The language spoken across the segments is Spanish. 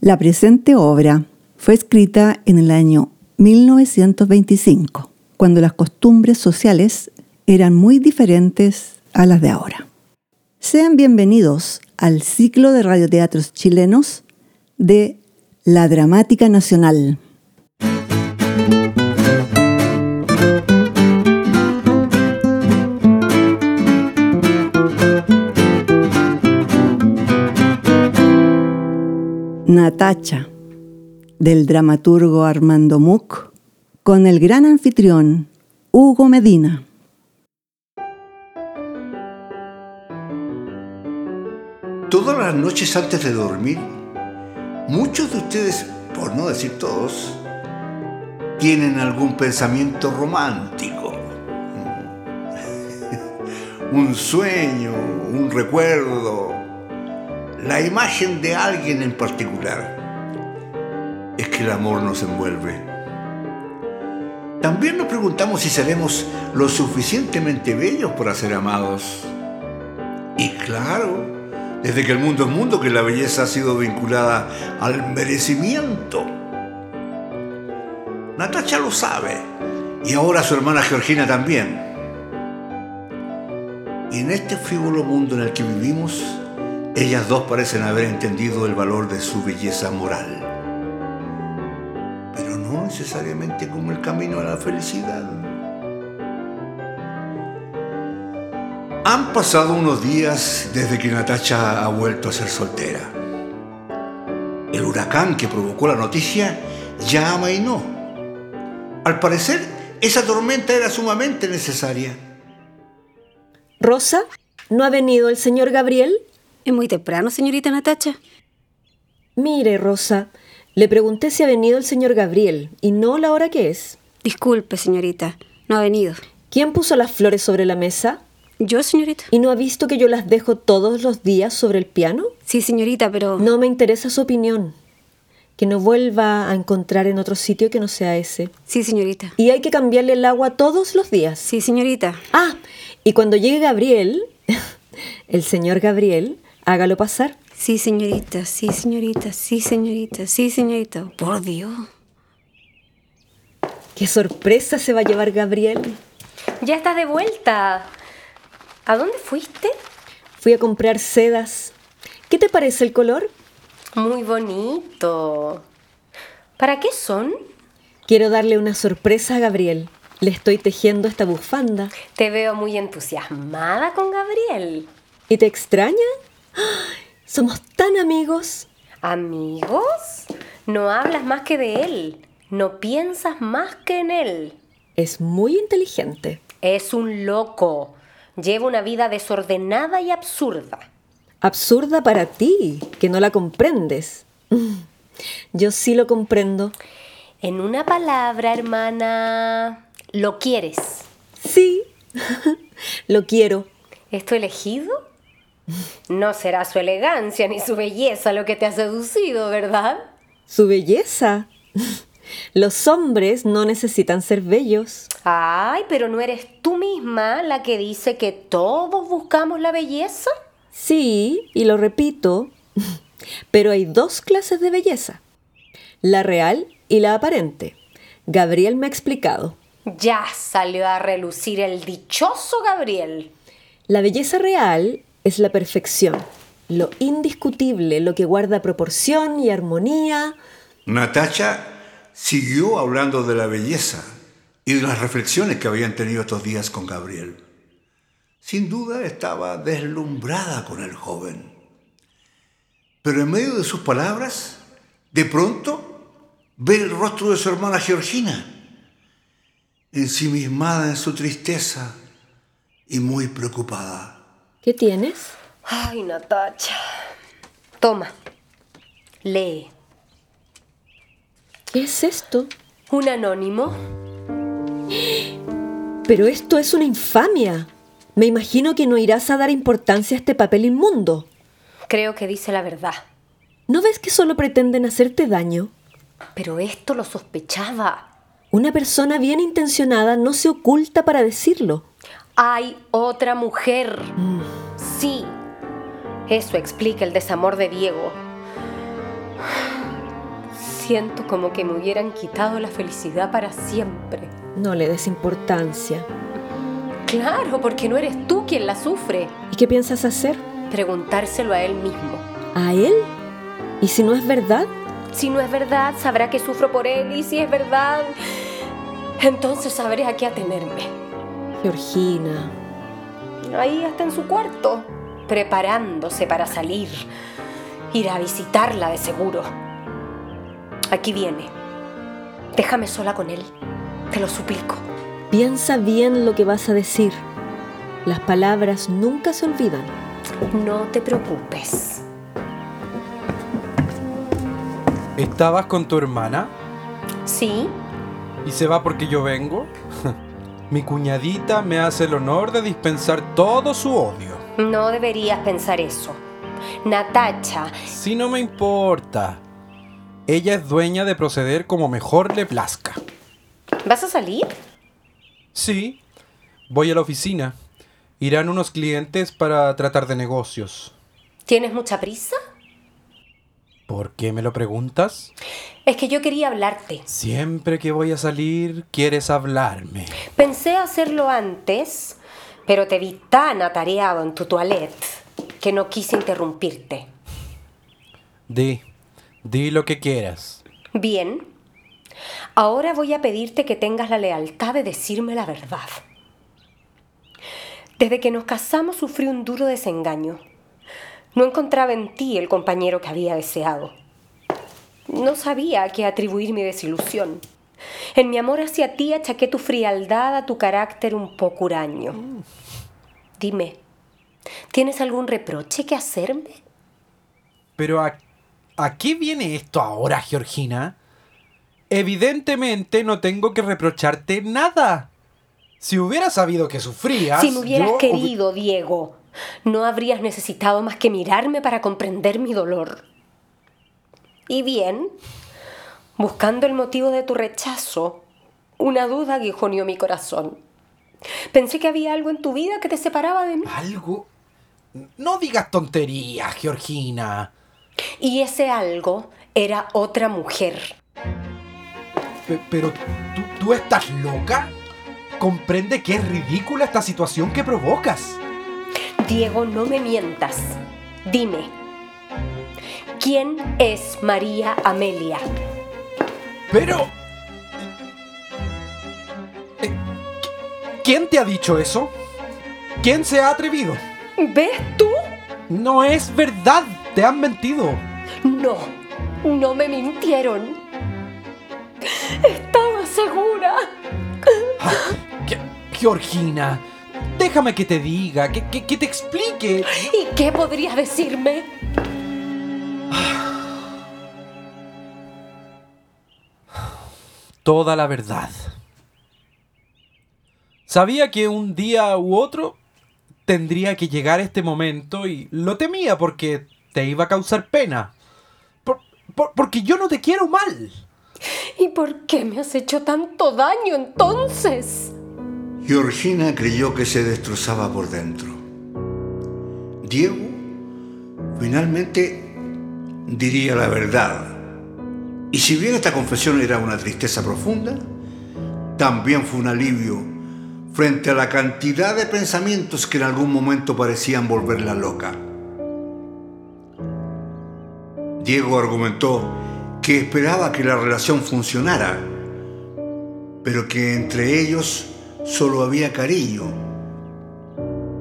La presente obra fue escrita en el año 1925, cuando las costumbres sociales eran muy diferentes a las de ahora. Sean bienvenidos al ciclo de radioteatros chilenos de La Dramática Nacional. Natacha, del dramaturgo Armando Muck, con el gran anfitrión Hugo Medina. Todas las noches antes de dormir, muchos de ustedes, por no decir todos, tienen algún pensamiento romántico. un sueño, un recuerdo, la imagen de alguien en particular. Es que el amor nos envuelve. También nos preguntamos si seremos lo suficientemente bellos para ser amados. Y claro, desde que el mundo es mundo, que la belleza ha sido vinculada al merecimiento. Natacha lo sabe, y ahora su hermana Georgina también. Y en este frívolo mundo en el que vivimos, ellas dos parecen haber entendido el valor de su belleza moral, pero no necesariamente como el camino a la felicidad. Han pasado unos días desde que Natacha ha vuelto a ser soltera. El huracán que provocó la noticia ya amainó. Al parecer, esa tormenta era sumamente necesaria. Rosa, ¿no ha venido el señor Gabriel? Es muy temprano, señorita Natacha. Mire, Rosa, le pregunté si ha venido el señor Gabriel y no la hora que es. Disculpe, señorita, no ha venido. ¿Quién puso las flores sobre la mesa? Yo, señorita. ¿Y no ha visto que yo las dejo todos los días sobre el piano? Sí, señorita, pero... No me interesa su opinión. Que no vuelva a encontrar en otro sitio que no sea ese. Sí, señorita. Y hay que cambiarle el agua todos los días. Sí, señorita. Ah, y cuando llegue Gabriel, el señor Gabriel, hágalo pasar. Sí, señorita, sí, señorita, sí, señorita, sí, señorita. Por Dios. Qué sorpresa se va a llevar Gabriel. Ya estás de vuelta. ¿A dónde fuiste? Fui a comprar sedas. ¿Qué te parece el color? Muy bonito. ¿Para qué son? Quiero darle una sorpresa a Gabriel. Le estoy tejiendo esta bufanda. Te veo muy entusiasmada con Gabriel. ¿Y te extraña? Somos tan amigos. ¿Amigos? No hablas más que de él. No piensas más que en él. Es muy inteligente. Es un loco. Lleva una vida desordenada y absurda. Absurda para ti, que no la comprendes. Yo sí lo comprendo. En una palabra, hermana, lo quieres. Sí, lo quiero. ¿Es tu elegido? No será su elegancia ni su belleza lo que te ha seducido, ¿verdad? ¿Su belleza? Los hombres no necesitan ser bellos. Ay, pero ¿no eres tú misma la que dice que todos buscamos la belleza? Sí, y lo repito, pero hay dos clases de belleza, la real y la aparente. Gabriel me ha explicado. Ya salió a relucir el dichoso Gabriel. La belleza real es la perfección, lo indiscutible, lo que guarda proporción y armonía. Natacha siguió hablando de la belleza y de las reflexiones que habían tenido estos días con Gabriel. Sin duda estaba deslumbrada con el joven. Pero en medio de sus palabras, de pronto ve el rostro de su hermana Georgina, ensimismada en su tristeza y muy preocupada. ¿Qué tienes? Ay, Natacha. Toma. Lee. ¿Qué es esto? Un anónimo. Pero esto es una infamia. Me imagino que no irás a dar importancia a este papel inmundo. Creo que dice la verdad. ¿No ves que solo pretenden hacerte daño? Pero esto lo sospechaba. Una persona bien intencionada no se oculta para decirlo. Hay otra mujer. Sí. Eso explica el desamor de Diego. Siento como que me hubieran quitado la felicidad para siempre. No le des importancia. Claro, porque no eres tú quien la sufre. ¿Y qué piensas hacer? Preguntárselo a él mismo. ¿A él? ¿Y si no es verdad? Si no es verdad, sabrá que sufro por él y si es verdad, entonces sabré a qué atenerme. Georgina. Ahí está en su cuarto, preparándose para salir. Ir a visitarla de seguro. Aquí viene. Déjame sola con él. Te lo suplico. Piensa bien lo que vas a decir. Las palabras nunca se olvidan. No te preocupes. ¿Estabas con tu hermana? ¿Sí? ¿Y se va porque yo vengo? Mi cuñadita me hace el honor de dispensar todo su odio. No deberías pensar eso. Natacha, Si no me importa. Ella es dueña de proceder como mejor le plazca. ¿vas a salir? Sí, voy a la oficina. Irán unos clientes para tratar de negocios. ¿Tienes mucha prisa? ¿Por qué me lo preguntas? Es que yo quería hablarte. Siempre que voy a salir, quieres hablarme. Pensé hacerlo antes, pero te vi tan atareado en tu toilette que no quise interrumpirte. Di, di lo que quieras. Bien. Ahora voy a pedirte que tengas la lealtad de decirme la verdad. Desde que nos casamos sufrí un duro desengaño. No encontraba en ti el compañero que había deseado. No sabía a qué atribuir mi desilusión. En mi amor hacia ti achaqué tu frialdad a tu carácter un poco huraño. Dime, ¿tienes algún reproche que hacerme? Pero ¿a, ¿a qué viene esto ahora, Georgina? Evidentemente no tengo que reprocharte nada. Si hubiera sabido que sufrías... Si me hubieras yo querido, Diego, no habrías necesitado más que mirarme para comprender mi dolor. Y bien, buscando el motivo de tu rechazo, una duda aguijoneó mi corazón. Pensé que había algo en tu vida que te separaba de mí. ¿Algo? No digas tonterías, Georgina. Y ese algo era otra mujer. Pe- pero ¿tú, tú estás loca. Comprende que es ridícula esta situación que provocas. Diego, no me mientas. Dime, ¿quién es María Amelia? Pero... Eh, ¿Quién te ha dicho eso? ¿Quién se ha atrevido? ¿Ves tú? No es verdad, te han mentido. No, no me mintieron. Estaba segura. Ge- Georgina, déjame que te diga, que, que- que te explique. ¿Y qué podrías decirme? Toda la verdad. Sabía que un día u otro tendría que llegar este momento y lo temía porque te iba a causar pena. Por- por- porque yo no te quiero mal. ¿Y por qué me has hecho tanto daño entonces? Georgina creyó que se destrozaba por dentro. Diego finalmente diría la verdad. Y si bien esta confesión era una tristeza profunda, también fue un alivio frente a la cantidad de pensamientos que en algún momento parecían volverla loca. Diego argumentó que esperaba que la relación funcionara, pero que entre ellos solo había cariño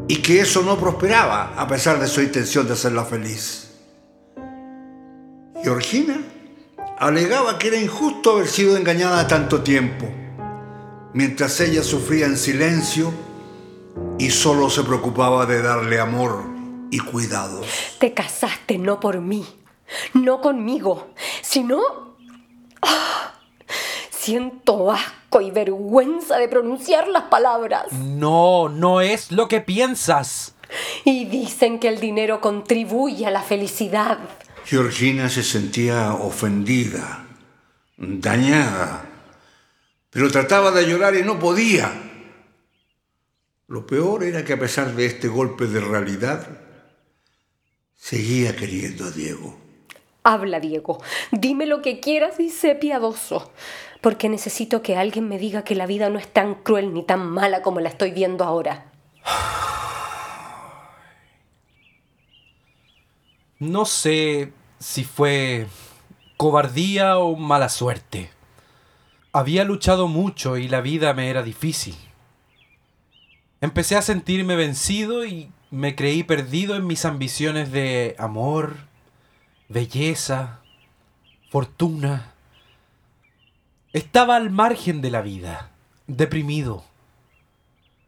y que eso no prosperaba a pesar de su intención de hacerla feliz. Georgina alegaba que era injusto haber sido engañada tanto tiempo, mientras ella sufría en silencio y solo se preocupaba de darle amor y cuidados. Te casaste no por mí, no conmigo, sino... ¡Ah! Siento asco y vergüenza de pronunciar las palabras. No, no es lo que piensas. Y dicen que el dinero contribuye a la felicidad. Georgina se sentía ofendida, dañada, pero trataba de llorar y no podía. Lo peor era que a pesar de este golpe de realidad, seguía queriendo a Diego. Habla, Diego. Dime lo que quieras y sé piadoso. Porque necesito que alguien me diga que la vida no es tan cruel ni tan mala como la estoy viendo ahora. No sé si fue cobardía o mala suerte. Había luchado mucho y la vida me era difícil. Empecé a sentirme vencido y me creí perdido en mis ambiciones de amor, belleza, fortuna. Estaba al margen de la vida, deprimido.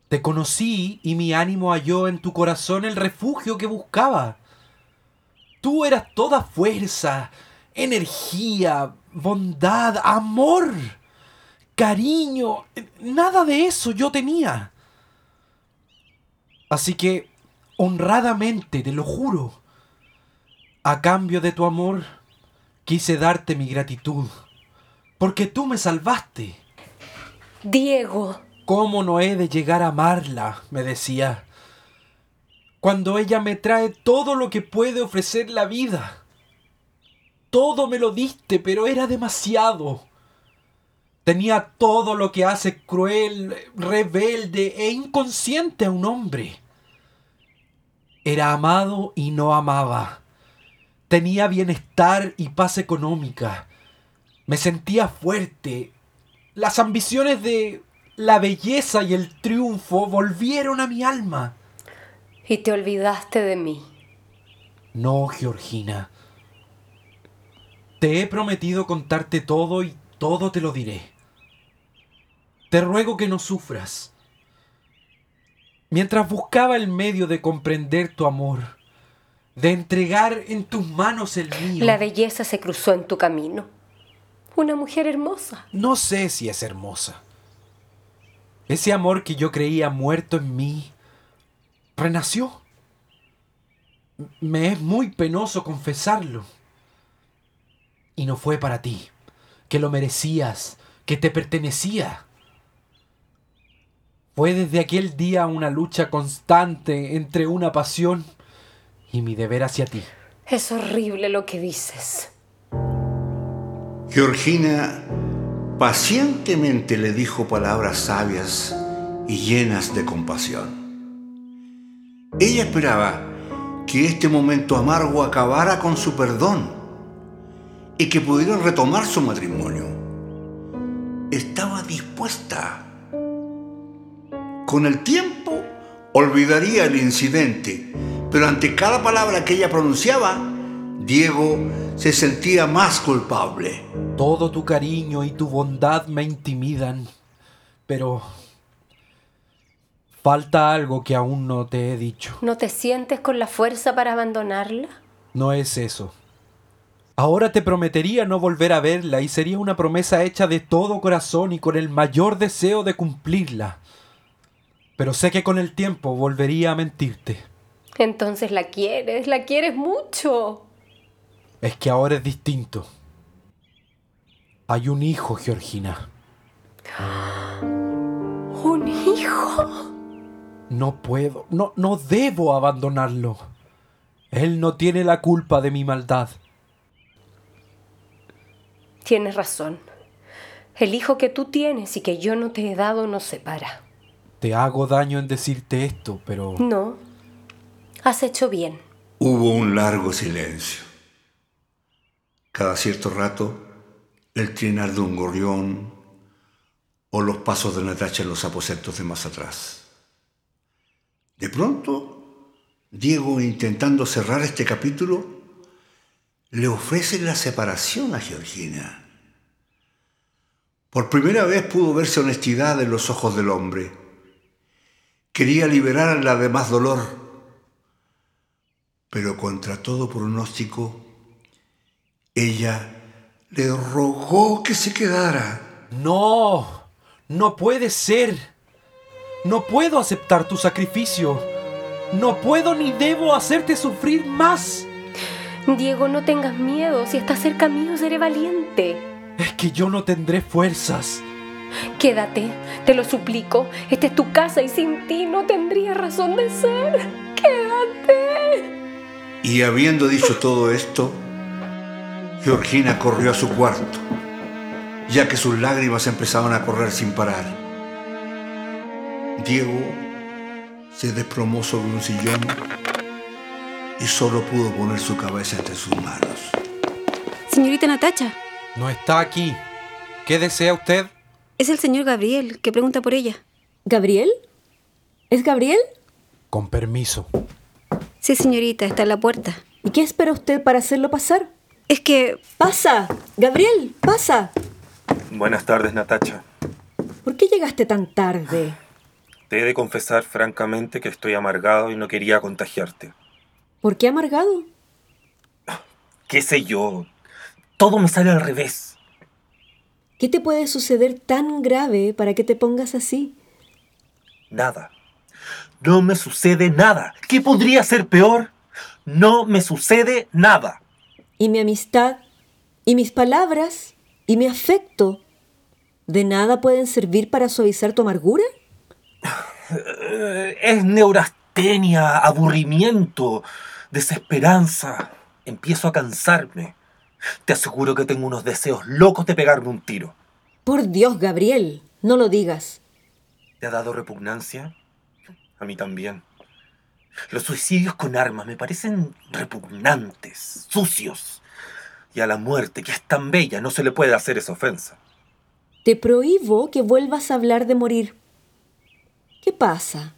Te conocí y mi ánimo halló en tu corazón el refugio que buscaba. Tú eras toda fuerza, energía, bondad, amor, cariño. Nada de eso yo tenía. Así que, honradamente, te lo juro, a cambio de tu amor, quise darte mi gratitud, porque tú me salvaste. Diego. ¿Cómo no he de llegar a amarla? me decía. Cuando ella me trae todo lo que puede ofrecer la vida. Todo me lo diste, pero era demasiado. Tenía todo lo que hace cruel, rebelde e inconsciente a un hombre. Era amado y no amaba. Tenía bienestar y paz económica. Me sentía fuerte. Las ambiciones de la belleza y el triunfo volvieron a mi alma. Y te olvidaste de mí. No, Georgina. Te he prometido contarte todo y todo te lo diré. Te ruego que no sufras. Mientras buscaba el medio de comprender tu amor, de entregar en tus manos el mío. La belleza se cruzó en tu camino. Una mujer hermosa. No sé si es hermosa. Ese amor que yo creía muerto en mí, renació. Me es muy penoso confesarlo. Y no fue para ti, que lo merecías, que te pertenecía. Fue desde aquel día una lucha constante entre una pasión y mi deber hacia ti. Es horrible lo que dices. Georgina pacientemente le dijo palabras sabias y llenas de compasión. Ella esperaba que este momento amargo acabara con su perdón y que pudieran retomar su matrimonio. Estaba dispuesta. Con el tiempo olvidaría el incidente, pero ante cada palabra que ella pronunciaba, Diego se sentía más culpable. Todo tu cariño y tu bondad me intimidan, pero falta algo que aún no te he dicho. ¿No te sientes con la fuerza para abandonarla? No es eso. Ahora te prometería no volver a verla y sería una promesa hecha de todo corazón y con el mayor deseo de cumplirla. Pero sé que con el tiempo volvería a mentirte. Entonces la quieres, la quieres mucho. Es que ahora es distinto. Hay un hijo, Georgina. ¿Un hijo? No puedo, no, no debo abandonarlo. Él no tiene la culpa de mi maldad. Tienes razón. El hijo que tú tienes y que yo no te he dado nos separa. Te hago daño en decirte esto, pero... No. Has hecho bien. Hubo un largo silencio. Cada cierto rato, el trinar de un gorrión o los pasos de Natacha en los aposentos de más atrás. De pronto, Diego, intentando cerrar este capítulo, le ofrece la separación a Georgina. Por primera vez pudo verse honestidad en los ojos del hombre. Quería liberarla de más dolor, pero contra todo pronóstico, ella le rogó que se quedara. No, no puede ser. No puedo aceptar tu sacrificio. No puedo ni debo hacerte sufrir más. Diego, no tengas miedo. Si estás cerca mío, seré valiente. Es que yo no tendré fuerzas. Quédate, te lo suplico. Esta es tu casa y sin ti no tendría razón de ser. Quédate. Y habiendo dicho todo esto, Georgina corrió a su cuarto, ya que sus lágrimas empezaban a correr sin parar. Diego se desplomó sobre un sillón y solo pudo poner su cabeza entre sus manos. Señorita Natacha, No está aquí. ¿Qué desea usted? es el señor Gabriel que pregunta por ella. ¿Gabriel? ¿Es Gabriel? Con permiso. Sí, señorita, está en la puerta. ¿Y qué espera usted para hacerlo pasar? Es que ¡Pasa! ¡Gabriel! ¡Pasa! Buenas tardes, Natacha. ¿Por qué llegaste tan tarde? Te he de confesar francamente que estoy amargado y no quería contagiarte. ¿Por qué amargado? ¿Qué sé yo? Todo me sale al revés. ¿Qué te puede suceder tan grave para que te pongas así? Nada. No me sucede nada. ¿Qué podría ser peor? No me sucede nada. ¿Y mi amistad? ¿Y mis palabras? ¿Y mi afecto? ¿De nada pueden servir para suavizar tu amargura? Es neurastenia, aburrimiento, desesperanza. Empiezo a cansarme. Te aseguro que tengo unos deseos locos de pegarme un tiro. Por Dios, Gabriel, no lo digas. ¿Te ha dado repugnancia? A mí también. Los suicidios con armas me parecen repugnantes, sucios. Y a la muerte, que es tan bella, no se le puede hacer esa ofensa. Te prohíbo que vuelvas a hablar de morir. ¿Qué pasa?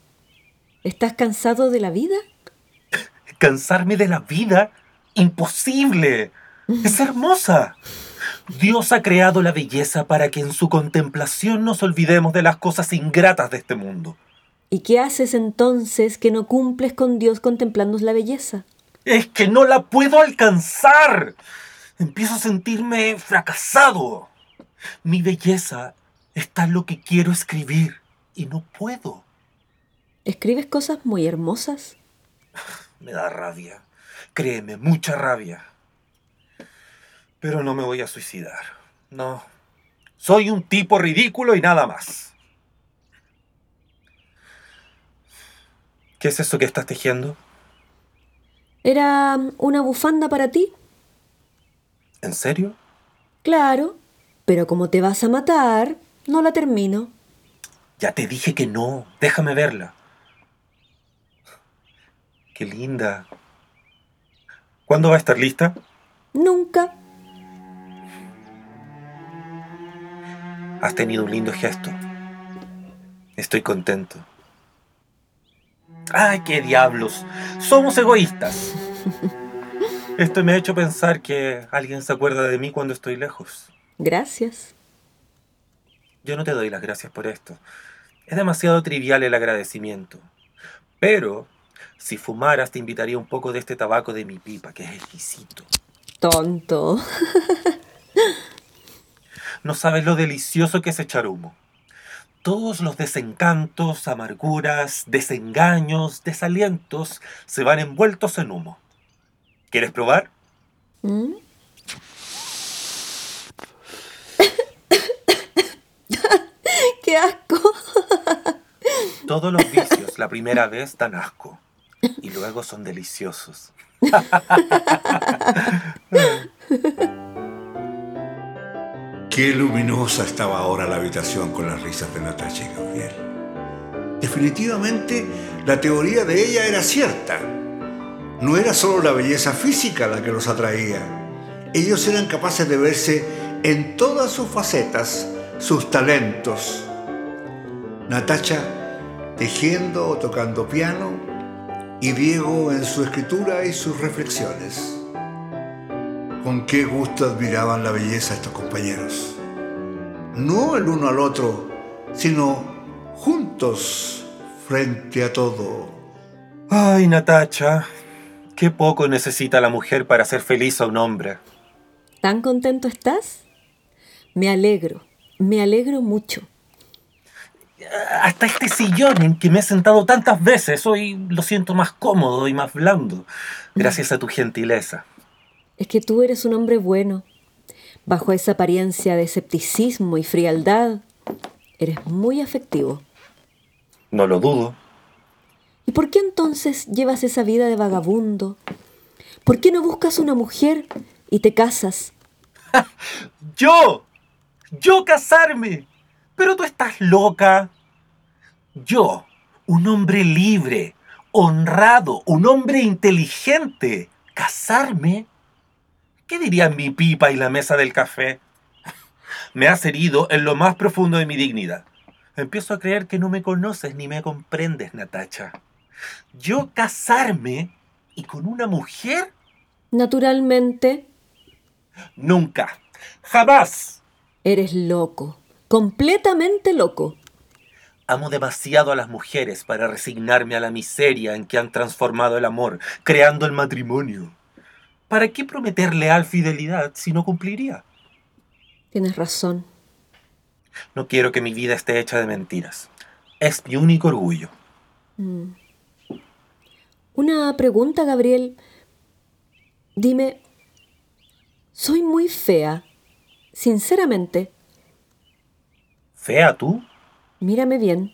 ¿Estás cansado de la vida? ¿Cansarme de la vida? Imposible. Es hermosa. Dios ha creado la belleza para que en su contemplación nos olvidemos de las cosas ingratas de este mundo. ¿Y qué haces entonces que no cumples con Dios contemplando la belleza? Es que no la puedo alcanzar. Empiezo a sentirme fracasado. Mi belleza está en lo que quiero escribir y no puedo. ¿Escribes cosas muy hermosas? Me da rabia. Créeme, mucha rabia. Pero no me voy a suicidar. No. Soy un tipo ridículo y nada más. ¿Qué es eso que estás tejiendo? ¿Era una bufanda para ti? ¿En serio? Claro, pero como te vas a matar, no la termino. Ya te dije que no. Déjame verla. Qué linda. ¿Cuándo va a estar lista? Nunca. Has tenido un lindo gesto. Estoy contento. ¡Ay, qué diablos! Somos egoístas. Esto me ha hecho pensar que alguien se acuerda de mí cuando estoy lejos. Gracias. Yo no te doy las gracias por esto. Es demasiado trivial el agradecimiento. Pero, si fumaras, te invitaría un poco de este tabaco de mi pipa, que es exquisito. Tonto. No sabes lo delicioso que es echar humo. Todos los desencantos, amarguras, desengaños, desalientos se van envueltos en humo. ¿Quieres probar? ¿Mm? ¡Qué asco! Todos los vicios la primera vez dan asco y luego son deliciosos. Qué luminosa estaba ahora la habitación con las risas de Natasha y Gabriel. Definitivamente, la teoría de ella era cierta. No era solo la belleza física la que los atraía. Ellos eran capaces de verse en todas sus facetas, sus talentos. Natacha tejiendo o tocando piano y Diego en su escritura y sus reflexiones. Con qué gusto admiraban la belleza estos compañeros. No el uno al otro, sino juntos frente a todo. Ay, Natacha, qué poco necesita la mujer para ser feliz a un hombre. ¿Tan contento estás? Me alegro, me alegro mucho. Hasta este sillón en que me he sentado tantas veces, hoy lo siento más cómodo y más blando, gracias a tu gentileza. Es que tú eres un hombre bueno. Bajo esa apariencia de escepticismo y frialdad, eres muy afectivo. No lo dudo. ¿Y por qué entonces llevas esa vida de vagabundo? ¿Por qué no buscas una mujer y te casas. ¡Yo! ¡Yo casarme! Pero tú estás loca. Yo, un hombre libre, honrado, un hombre inteligente, casarme. ¿Qué dirían mi pipa y la mesa del café? Me has herido en lo más profundo de mi dignidad. Empiezo a creer que no me conoces ni me comprendes, Natacha. Yo casarme y con una mujer, Naturalmente, nunca, jamás. eres loco, completamente loco. Amo demasiado a las mujeres para resignarme a la miseria en que han transformado el amor, creando el matrimonio. ¿Para qué prometer leal fidelidad si no cumpliría? Tienes razón. No quiero que mi vida esté hecha de mentiras. Es mi único orgullo. Una pregunta, Gabriel. Dime, soy muy fea, sinceramente. ¿Fea tú? Mírame bien.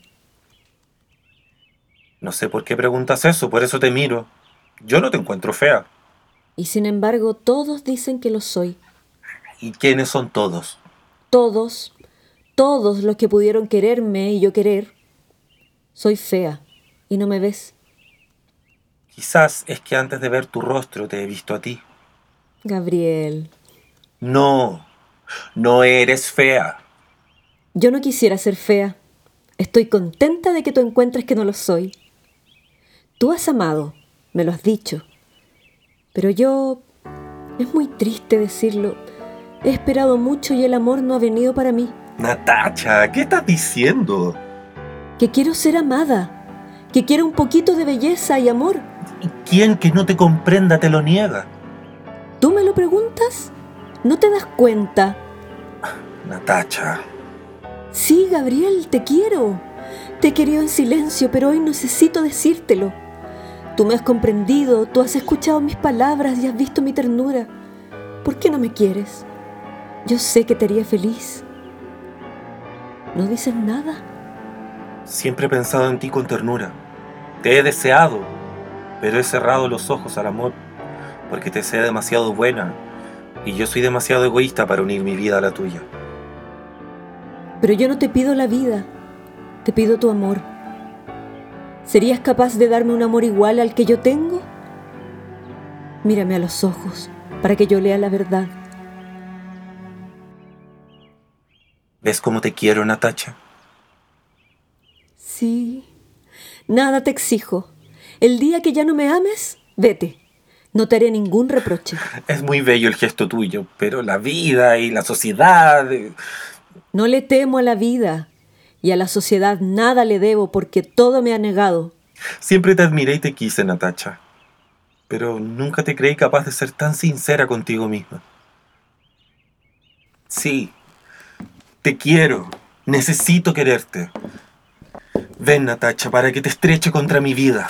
No sé por qué preguntas eso, por eso te miro. Yo no te encuentro fea. Y sin embargo, todos dicen que lo soy. ¿Y quiénes son todos? Todos, todos los que pudieron quererme y yo querer. Soy fea y no me ves. Quizás es que antes de ver tu rostro te he visto a ti. Gabriel, No, no eres fea. yo no quisiera ser fea. Estoy contenta de que tú encuentres que no lo soy. Tú has amado, me lo has dicho. Pero yo... Es muy triste decirlo. He esperado mucho y el amor no ha venido para mí. Natacha, ¿qué estás diciendo? Que quiero ser amada. Que quiero un poquito de belleza y amor. ¿Y quién que no te comprenda te lo niega? ¿Tú me lo preguntas? ¿No te das cuenta? Natacha, Sí, Gabriel, te quiero. Te he querido en silencio, pero hoy necesito decírtelo. Tú me has comprendido, tú has escuchado mis palabras y has visto mi ternura. ¿Por qué no me quieres? Yo sé que te haría feliz. ¿No dices nada? siempre he pensado en ti con ternura. Te he deseado, pero he cerrado los ojos al amor, porque te sé demasiado buena y yo soy demasiado egoísta para unir mi vida a la tuya. Pero yo no te pido la vida, te pido tu amor. ¿Serías capaz de darme un amor igual al que yo tengo? Mírame a los ojos para que yo lea la verdad. ¿Ves cómo te quiero, Natacha? Sí. Nada te exijo. El día que ya no me ames, vete. No te haré ningún reproche. Es muy bello el gesto tuyo, pero la vida y la sociedad... eh, No le temo a la vida y a la sociedad nada le debo porque todo me ha negado. Siempre te admiré y te quise, Natacha. Pero nunca te creí capaz de ser tan sincera contigo misma. Sí, te quiero. Necesito quererte. Ven, Natacha, para que te estreche contra mi vida.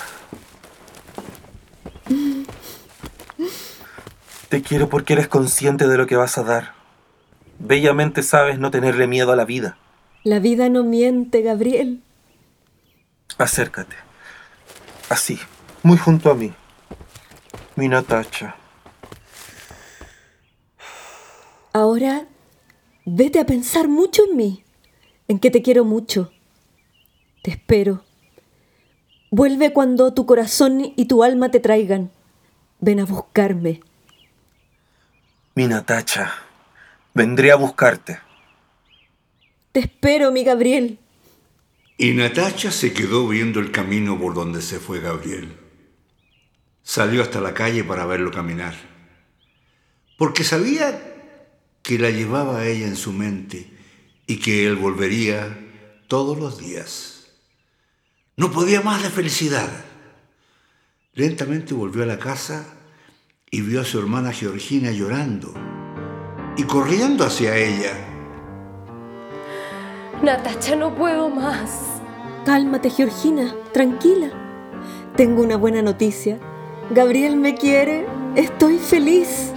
Te quiero porque eres consciente de lo que vas a dar. Bellamente sabes no tenerle miedo a la vida. La vida no miente, Gabriel. Acércate. Así, muy junto a mí. Mi Natacha. Ahora vete a pensar mucho en mí, en que te quiero mucho. Te espero. Vuelve cuando tu corazón y tu alma te traigan. Ven a buscarme. Mi Natacha. Vendré a buscarte. Te espero, mi Gabriel. Y Natacha se quedó viendo el camino por donde se fue Gabriel. Salió hasta la calle para verlo caminar, porque sabía que la llevaba a ella en su mente y que él volvería todos los días. No podía más de felicidad. Lentamente volvió a la casa y vio a su hermana Georgina llorando y corriendo hacia ella. Natacha, no puedo más. Cálmate, Georgina, tranquila. Tengo una buena noticia. Gabriel me quiere. Estoy feliz.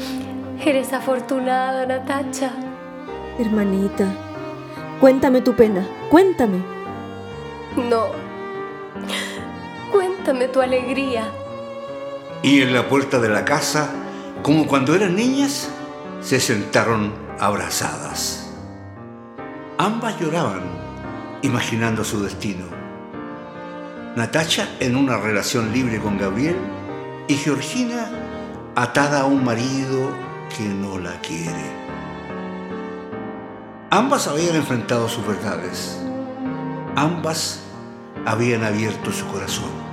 Eres afortunada, Natacha. Hermanita, cuéntame tu pena. Cuéntame. No. Cuéntame tu alegría. Y en la puerta de la casa, como cuando eran niñas, se sentaron abrazadas. Ambas lloraban, imaginando su destino. Natacha en una relación libre con Gabriel y Georgina atada a un marido que no la quiere. Ambas habían enfrentado sus verdades. Ambas habían abierto su corazón.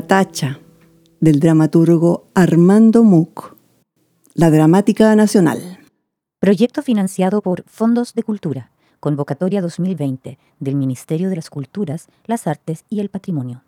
Natacha, del dramaturgo Armando Muc, la Dramática Nacional. Proyecto financiado por Fondos de Cultura, Convocatoria 2020 del Ministerio de las Culturas, las Artes y el Patrimonio.